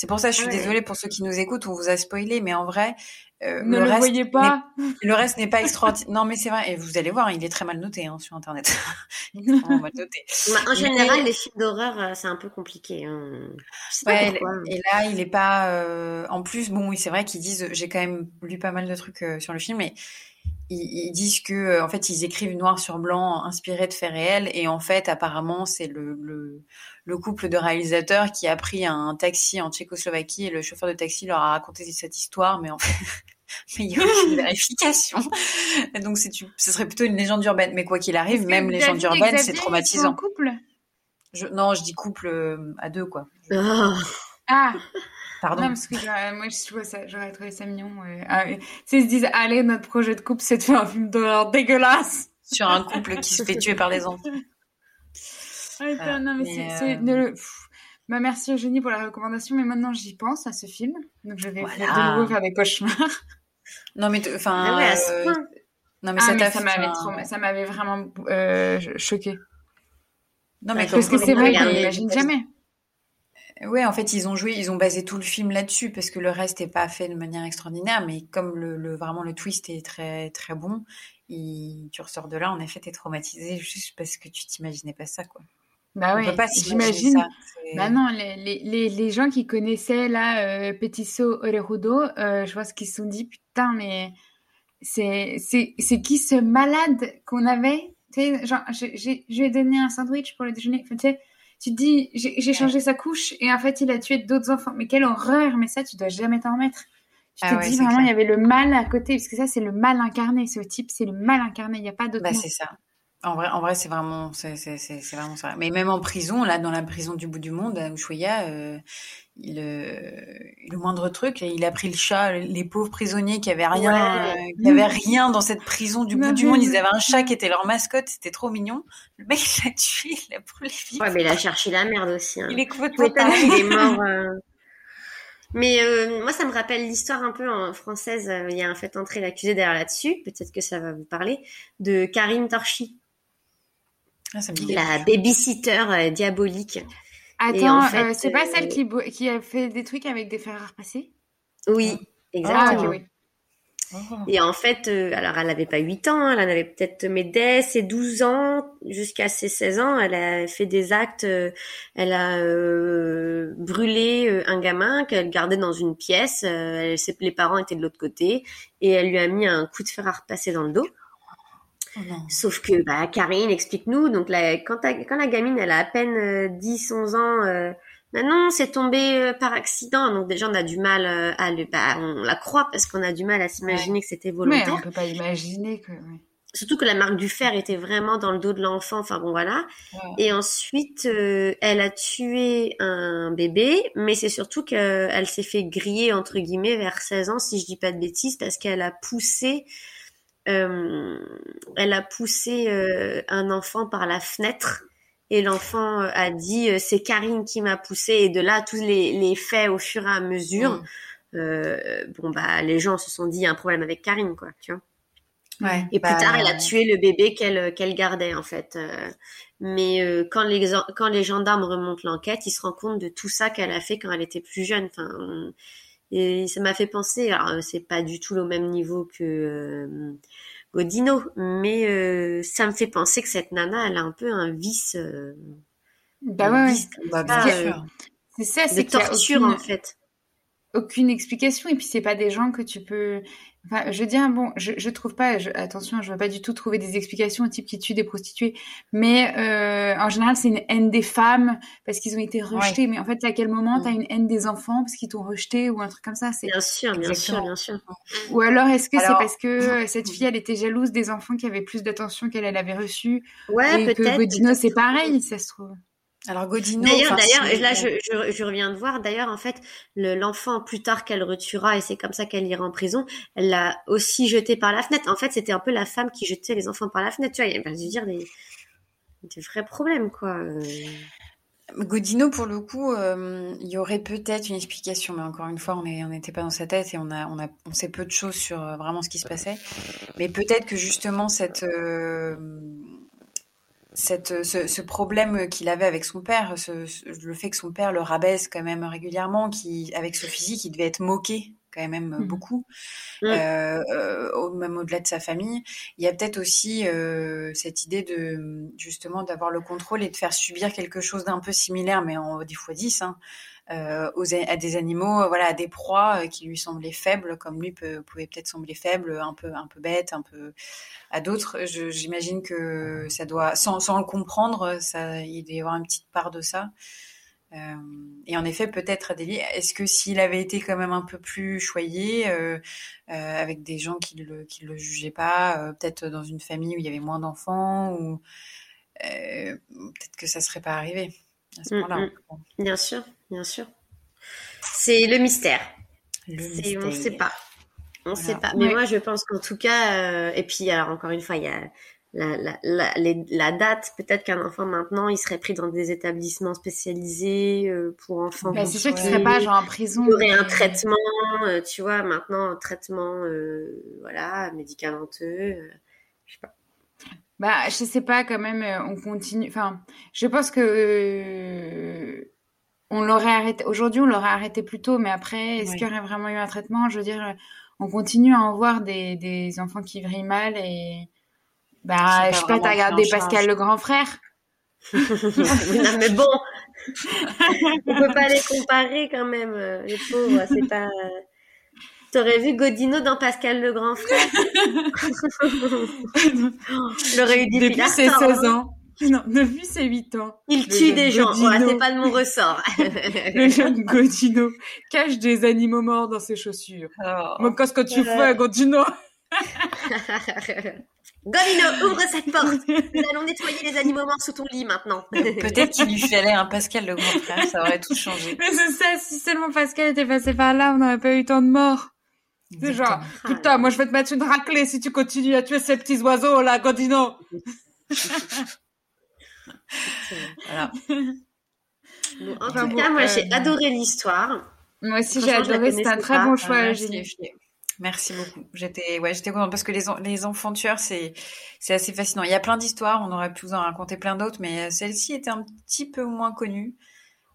C'est pour ça, je suis Ouais. désolée pour ceux qui nous écoutent, on vous a spoilé, mais en vrai, euh, Ne le, le reste voyez pas. n'est- le reste n'est pas extraordinaire. Non, mais c'est vrai, et vous allez voir, il est très mal noté hein, sur Internet. il est mal noté. Bah, en Mais- général, les films d'horreur, euh, c'est un peu compliqué. hein. Je sais pas Ouais, pourquoi. et là, il est pas. euh, En plus, bon, oui, c'est vrai qu'ils disent. J'ai quand même lu pas mal de trucs euh, sur le film, mais ils, ils disent que, euh, en fait, ils écrivent noir sur blanc, inspiré de faits réels, et en fait, apparemment, c'est le, le le couple de réalisateurs qui a pris un taxi en Tchécoslovaquie et le chauffeur de taxi leur a raconté cette histoire, mais en fait. Mais il n'y a aucune vérification. Donc, c'est, ce serait plutôt une légende urbaine. Mais quoi qu'il arrive, même légende urbaine, c'est traumatisant. couple? Je, non, je dis couple euh, à deux, quoi. Oh. Ah, Pardon? non, parce que moi, je trouvais ça, j'aurais trouvé ça mignon. euh, ah, tu sais, ils se disent, allez, notre projet de couple, c'est de faire un film d'horreur dégueulasse. sur un couple qui se fait tuer par des enfants. Ah, putain, Voilà. non, mais, c'est, euh, le-. Bah, merci Eugénie pour la recommandation, mais maintenant j'y pense à ce film. Donc je vais Voilà. de nouveau faire des cauchemars. Non mais enfin Ah ouais, euh, non mais Ah, ça mais t'a ça m'avait un- vraiment euh, choqué. Non mais Parce que c'est vrai qu'on regardez- l'imagine jamais. Ouais, en fait, ils ont joué, ils ont basé tout le film là-dessus parce que le reste est pas fait de manière extraordinaire, mais comme le, le- vraiment le twist est très très bon, il- tu ressors de là, en effet, t'es traumatisé juste parce que tu t'imaginais pas ça, quoi. Bah On ouais, j'imagine. Bah non, les, les, les, gens qui connaissaient là euh, Petiso Orejudo, euh, je pense qu'ils se sont dit putain mais c'est qui ce malade qu'on avait? Tu sais, genre j'ai- je lui ai donné un sandwich pour le déjeuner. Enfin, tu sais, tu te dis j'ai changé sa couche et en fait il a tué d'autres enfants. Mais quelle horreur Mais ça tu dois jamais t'en remettre. Tu Ah te ouais, dis vraiment il y avait le mal à côté parce que ça c'est le mal incarné. Ce type c'est le mal incarné. Il y a pas d'autre Bah c'est ça. En vrai, en vrai, c'est vraiment, c'est, c'est, c'est, c'est vraiment ça. Mais même en prison, là, dans la prison du bout du monde, à euh, il, euh, le moindre truc, il a pris le chat, les pauvres prisonniers qui avaient rien, Ouais. euh, qui avaient rien dans cette prison du bout du monde. Ils avaient un chat qui était leur mascotte, c'était trop mignon. Le mec, il l'a tué, il l'a brûlé vif. Ouais, mais il a cherché la merde aussi. hein. Il est complètement qu'il est mort. euh. Mais euh, moi, ça me rappelle l'histoire un peu en française. Il y a un fait entrer l'accusé derrière là-dessus. Peut-être que ça va vous parler de Karine Torchy, Ah, ça me dit quelque la babysitter euh, diabolique. Attends, en fait, euh, c'est pas euh, celle qui, bo- qui a fait des trucs avec des fers à repasser? Oui, Ah, exactement. oui. Oh. Et en fait, euh, alors elle avait pas 8 ans, elle en avait peut-être, mais dès ses 12 ans jusqu'à ses 16 ans, elle a fait des actes, euh, elle a euh, brûlé un gamin qu'elle gardait dans une pièce, les parents étaient de l'autre côté, et elle lui a mis un coup de fer à repasser dans le dos. Oh Sauf que, bah, Karine, explique-nous, donc quand, quand la gamine, elle a à peine 10-11 ans, non, c'est tombé euh, par accident. Donc déjà, on a du mal euh, à le, bah, on la croit parce qu'on a du mal à s'imaginer que c'était volontaire. Mais on peut pas imaginer que. Surtout que la marque du fer était vraiment dans le dos de l'enfant. Enfin bon, voilà. Et ensuite, euh, elle a tué un bébé, mais c'est surtout qu'elle s'est fait griller entre guillemets vers 16 ans, si je dis pas de bêtises, parce qu'elle a poussé. Elle a poussé un enfant par la fenêtre et l'enfant euh, a dit euh, c'est Karine qui m'a poussé. Et de là tous les, les, faits au fur et à mesure mm. euh, bon bah les gens se sont dit il y a un problème avec Karine quoi tu vois. Ouais, et plus bah, tard elle a tué le bébé qu'elle qu'elle gardait en fait euh, mais euh, quand les quand les gendarmes remontent l'enquête ils se rendent compte de tout ça qu'elle a fait quand elle était plus jeune. Enfin et ça m'a fait penser alors c'est pas du tout au même niveau que Godino, mais euh, ça me fait penser que cette nana, elle a un peu un vice. Euh, bah ouais, bah, euh, c'est ça, c'est torture en fait. Aucune explication et puis c'est pas des gens que tu peux Enfin, je veux dire, bon, je, je trouve pas, attention, je veux pas du tout trouver des explications au type qui tue des prostituées, mais euh, en général, c'est une haine des femmes parce qu'ils ont été rejetés. Mais en fait, à quel moment tu as mm. une haine des enfants parce qu'ils t'ont rejeté ou un truc comme ça? C'est Bien sûr, bien sûr, bien sûr. Ou alors, est-ce que c'est parce que cette fille, elle était jalouse des enfants qui avaient plus d'attention qu'elle elle avait reçu Ouais, peut-être. Que Godino, c'est pareil, ça se trouve? Alors Godino. D'ailleurs, d'ailleurs, là, je, je, je, reviens de voir. D'ailleurs, en fait, l'enfant plus tard qu'elle retuera et c'est comme ça qu'elle ira en prison, elle l'a aussi jeté par la fenêtre. En fait, c'était un peu la femme qui jetait les enfants par la fenêtre. Tu vois, il y a, je veux dire des, des vrais problèmes, quoi. Euh. Godino, pour le coup, euh, il y aurait peut-être une explication, mais encore une fois, on n'était pas dans sa tête et on a, on a, on sait peu de choses sur euh, vraiment ce qui se passait. Mais peut-être que justement cette cette, ce, problème qu'il avait avec son père, le fait que son père le rabaisse quand même régulièrement, qui, avec ce physique, il devait être moqué quand même mmh. beaucoup, mmh. Euh, euh, même au-delà de sa famille. Il y a peut-être aussi euh, cette idée de justement d'avoir le contrôle et de faire subir quelque chose d'un peu similaire, mais en dix fois dix, hein, euh, aux, à des animaux, voilà, à des proies euh, qui lui semblaient faibles, comme lui peut, pouvait peut-être sembler faible, un peu, un peu bête, un peu à d'autres. J'imagine que ça doit, sans, sans le comprendre, ça, il doit y avoir une petite part de ça. Euh, et en effet, peut-être Adélie, est-ce que s'il avait été quand même un peu plus choyé, euh, euh, avec des gens qui le, qui le jugeaient pas, peut-être dans une famille où il y avait moins d'enfants, ou peut-être que ça serait pas arrivé à ce moment-là. Mm, mm. Bien sûr, bien sûr. C'est le mystère. Le On ne sait pas. On ne sait pas. Mais moi, je pense qu'en tout cas, et puis alors encore une fois, il y a la, la, la, la date, peut-être qu'un enfant maintenant, il serait pris dans des établissements spécialisés euh, pour enfants. Bah, c'est sûr qu'il serait pas genre en prison. Il y aurait un traitement, euh, tu vois, maintenant un traitement, euh, voilà, médicamenteux, je sais pas. Bah, je sais pas, quand même, on continue. Enfin, je pense que on l'aurait arrêté. Aujourd'hui, on l'aurait arrêté plus tôt, mais après, est-ce qu'il y aurait vraiment eu un traitement? Je veux dire, on continue à en voir des, des enfants qui vrillent mal et bah, je sais pas, t'as regardé Pascal le grand frère. Non, mais bon, on peut pas les comparer quand même, euh, les pauvres, c'est pas... T'aurais vu Godino dans Pascal le grand frère? Eu Depuis ses 16 ans. Non, depuis ses 8 ans. Il tue des gens. c'est pas de mon ressort. le jeune Godino cache des animaux morts dans ses chaussures. Oh. qu'est-ce que tu fais, Godino Golino, ouvre cette porte. Nous allons nettoyer les animaux morts sous ton lit maintenant. Peut-être qu'il lui fallait un Pascal le grand frère, ça aurait tout changé. Mais c'est ça, si seulement Pascal était passé par là, on n'aurait pas eu tant de morts. C'est genre, putain, moi je vais te mettre une raclée si tu continues à tuer ces petits oiseaux là, Godino. Voilà. en tout cas, moi j'ai euh, adoré l'histoire. Moi aussi j'ai adoré, c'était un très bon choix. J'ai Merci beaucoup. J'étais, ouais, j'étais contente parce que les, les enfants tueurs, c'est, c'est assez fascinant. Il y a plein d'histoires, on aurait pu vous en raconter plein d'autres, mais euh, celle-ci était un petit peu moins connue.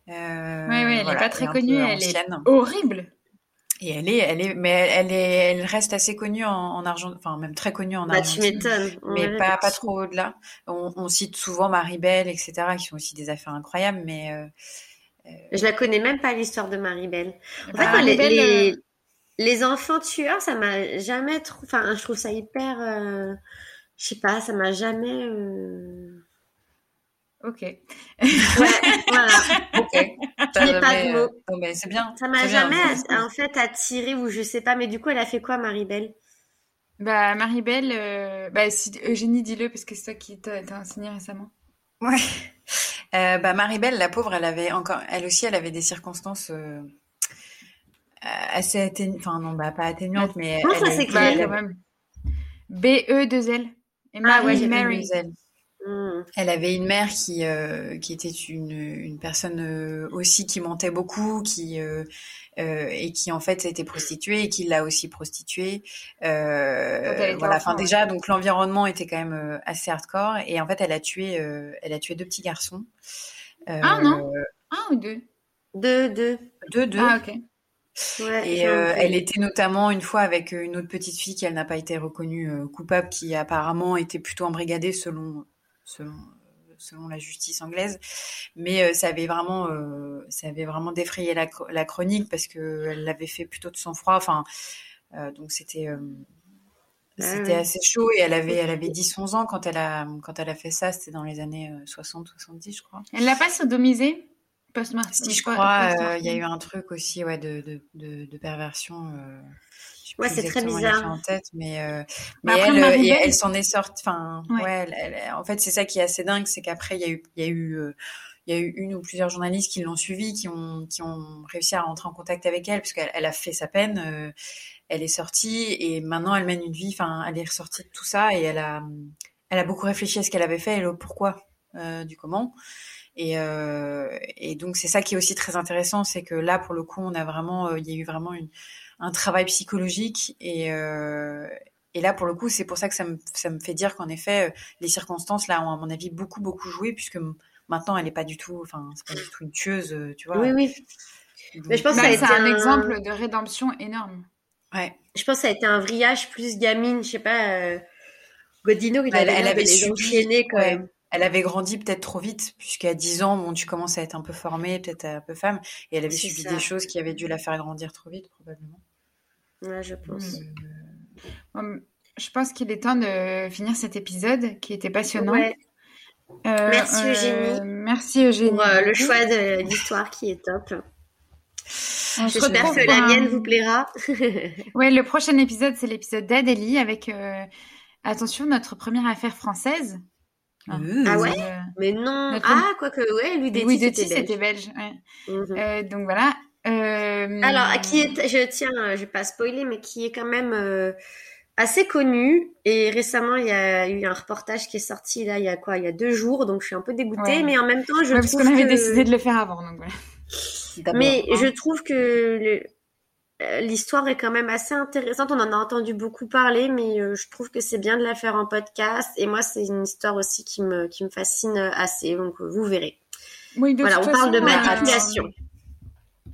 Euh, oui, oui, elle n'est pas très connue, elle est horrible. Et elle est, elle est, mais elle est, elle reste assez connue en, en Argentine, enfin même très connue en bah, Argentine. tu m'étonnes. Mais Ouais, pas, pas trop au-delà. On, on cite souvent Maribel, etc., qui sont aussi des affaires incroyables, mais euh, Je la connais même pas l'histoire de Maribel. En fait, Bah, moi, les, Maribel, les, euh, les enfants tueurs, ça m'a jamais trop. Enfin, je trouve ça hyper. euh, Je sais pas, ça m'a jamais. Ok. ouais, voilà. Ok. Ça jamais... pas de mots. Euh, mais c'est bien. Ça m'a jamais, en fait, attirée ou je sais pas. Mais du coup, elle a fait quoi, Marie-Belle Bah, Marie-Belle, euh, bah. Eugénie, dis-le, parce que c'est ça qui t'a enseigné récemment. Ouais. Euh, bah, Marie-Belle, la pauvre, elle avait encore, elle aussi, elle avait des circonstances euh, assez atténuantes. Enfin, non, bah, pas atténuantes, bah, mais. Comment ça s'écrit, bah, quand même BE2L. Emma ah, oui, Mary. 2L. Elle avait une mère qui euh, qui était une une personne euh, aussi qui mentait beaucoup, qui euh, euh, et qui en fait était prostituée et qui l'a aussi prostituée. Euh, Quand elle était voilà. enfant, Enfin déjà donc l'environnement était quand même euh, assez hardcore et en fait elle a tué euh, elle a tué deux petits garçons. Euh, Ah, non Un ou deux? Deux, deux. Deux deux. Ah, ok. Ouais, Et euh, elle était notamment une fois avec une autre petite fille qui elle n'a pas été reconnue euh, coupable, qui apparemment était plutôt embrigadée selon selon selon la justice anglaise. Mais euh, ça avait vraiment euh, ça avait vraiment défrayé la, la chronique parce que elle l'avait fait plutôt de sang-froid. Enfin euh, donc c'était Ah c'était assez chaud et elle avait elle avait 10-11 ans quand elle a quand elle a fait ça. C'était dans les années 60-70 je crois. Elle l'a pas sodomisé? Post-mortem. Si je crois, il y a eu un truc aussi, ouais, de, de, de, de perversion. Sais Ouais, c'est très bizarre. en tête, mais, euh, Mais mais après, elle, euh, elle s'en est sortie. Enfin, Ouais. ouais, elle- elle- en fait, c'est ça qui est assez dingue, c'est qu'après, il y a eu, il y a eu, euh, il y a eu une ou plusieurs journalistes qui l'ont suivie, qui ont, qui ont réussi à rentrer en contact avec elle, parce qu'elle elle a fait sa peine. euh, elle est sortie et maintenant elle mène une vie. Enfin, elle est ressortie de tout ça et elle a, elle a beaucoup réfléchi à ce qu'elle avait fait et le pourquoi euh, du comment. Et, euh, et donc c'est ça qui est aussi très intéressant, c'est que là pour le coup on a vraiment, il y a eu vraiment une, un travail psychologique et euh, et là pour le coup c'est pour ça que ça me ça me fait dire qu'en effet euh, les circonstances là ont à mon avis beaucoup beaucoup joué puisque maintenant elle est pas du tout, enfin c'est pas du tout une tueuse, euh, tu vois. Oui, oui. Donc, Mais je pense que Bah, ça a c'est été un un- exemple de rédemption énorme. ouais. Je pense que ça a été un vrillage plus gamine. Je sais pas. euh, Godino, il Elle- avait, elle avait subi, quand ouais. même. Elle avait grandi peut-être trop vite, puisqu'à 10 ans, bon, tu commences à être un peu formée, peut-être un peu femme, et elle avait subi ça. des choses qui avaient dû la faire grandir trop vite, probablement. Ouais, je pense. Hum, Je pense qu'il est temps de finir cet épisode qui était passionnant. Ouais. Euh, Merci, Eugénie. Merci Eugénie. Pour euh, le choix de l'histoire qui est top. Se J'espère que la mienne vous plaira. Ouais, le prochain épisode, c'est l'épisode d'Adélie avec, euh, attention, notre première affaire française. Ah. Euh, Ah ouais Euh, Mais non. Notre- Ah, quoique, ouais, Louis Détis, Louis c'était belge. c'était belge. ouais. Euh, donc voilà. Euh, Alors, qui est, je tiens, euh, je vais pas spoiler, mais qui est quand même euh, assez connu. Et récemment, il y a eu un reportage qui est sorti là, il y a quoi, il y a deux jours, donc je suis un peu dégoûtée, Ouais. mais en même temps, je Ouais, parce trouve qu'on avait que... décidé de le faire avant. Donc voilà. d'abord, Mais hein. je trouve que euh, l'histoire est quand même assez intéressante. On en a entendu beaucoup parler, mais euh, je trouve que c'est bien de la faire en podcast. Et moi, c'est une histoire aussi qui me, qui me fascine assez, donc euh, vous verrez. Oui, de Voilà, toute on parle de euh, manipulation.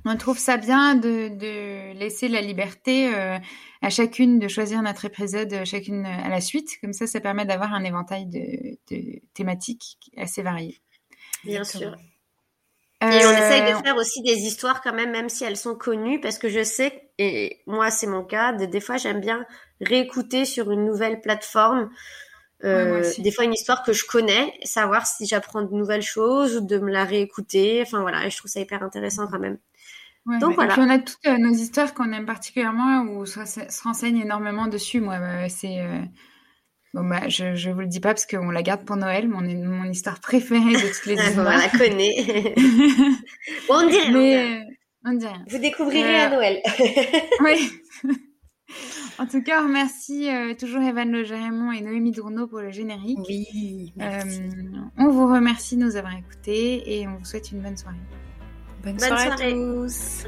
On trouve ça bien de, de laisser la liberté euh, à chacune de choisir notre épisode, euh, chacune à la suite. Comme ça, ça permet d'avoir un éventail de, de thématiques assez variées. Bien Exactement. sûr. Et on Euh, essaye de faire aussi des histoires quand même, même si elles sont connues, parce que je sais, et moi c'est mon cas, de- des fois j'aime bien réécouter sur une nouvelle plateforme, euh, Ouais, des fois une histoire que je connais, savoir si j'apprends de nouvelles choses ou de me la réécouter. Enfin voilà, je trouve ça hyper intéressant quand même. Ouais, Donc, voilà. Puis on a toutes euh, nos histoires qu'on aime particulièrement ou se, se renseigne énormément dessus. Moi, euh, c'est euh, bon bah je je vous le dis pas parce qu'on la garde pour Noël, mon mon histoire préférée de toutes les on histoires. la connaît. bon, on dirait. Mais euh, on rien. Vous découvrirez Euh, à Noël. Oui. en tout cas, on remercie euh, toujours Evan Le Gérémon et Noémie Dourneau pour le générique. Oui, merci. Euh, on vous remercie de nous avoir écoutés et on vous souhaite une bonne soirée. Bonne, bonne soirée soirée. à tous.